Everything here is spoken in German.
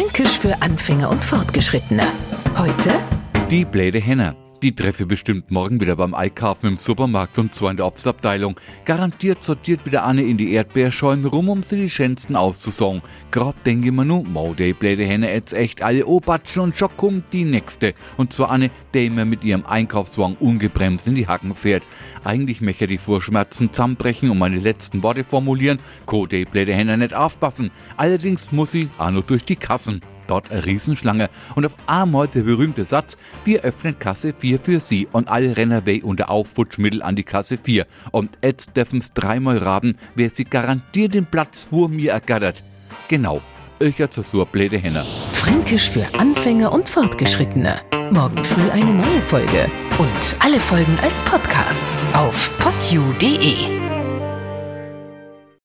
Fränkisch für Anfänger und Fortgeschrittene. Heute Die Bläde Henner. Die treffe bestimmt morgen wieder beim Einkaufen im Supermarkt und zwar in der Obstabteilung. Garantiert sortiert wieder Anne in die Erdbeerschollen rum, um sie die schönsten auszusagen. Grad denke ich mir nu, mau die Bläde Henner jetzt echt alle Obatschen und schon kommt die nächste. Und zwar Anne, der immer mit ihrem Einkaufswagen ungebremst in die Hacken fährt. Eigentlich möchte die Vorschmerzen zusammenbrechen und meine letzten Worte formulieren. Co, die Bläde Henner nicht aufpassen. Allerdings muss sie auch noch durch die Kassen dort eine Riesenschlange und auf einmal der berühmte Satz, wir öffnen Kasse 4 für Sie und alle rennen weg unter Aufputschmittel an die Kasse 4 und jetzt dürfen's dreimal raten, wer sie garantiert den Platz vor mir ergattert. Genau, ich zur Surbläde Henner. Fränkisch für Anfänger und Fortgeschrittene. Morgen früh eine neue Folge. Und alle Folgen als Podcast auf podu.de.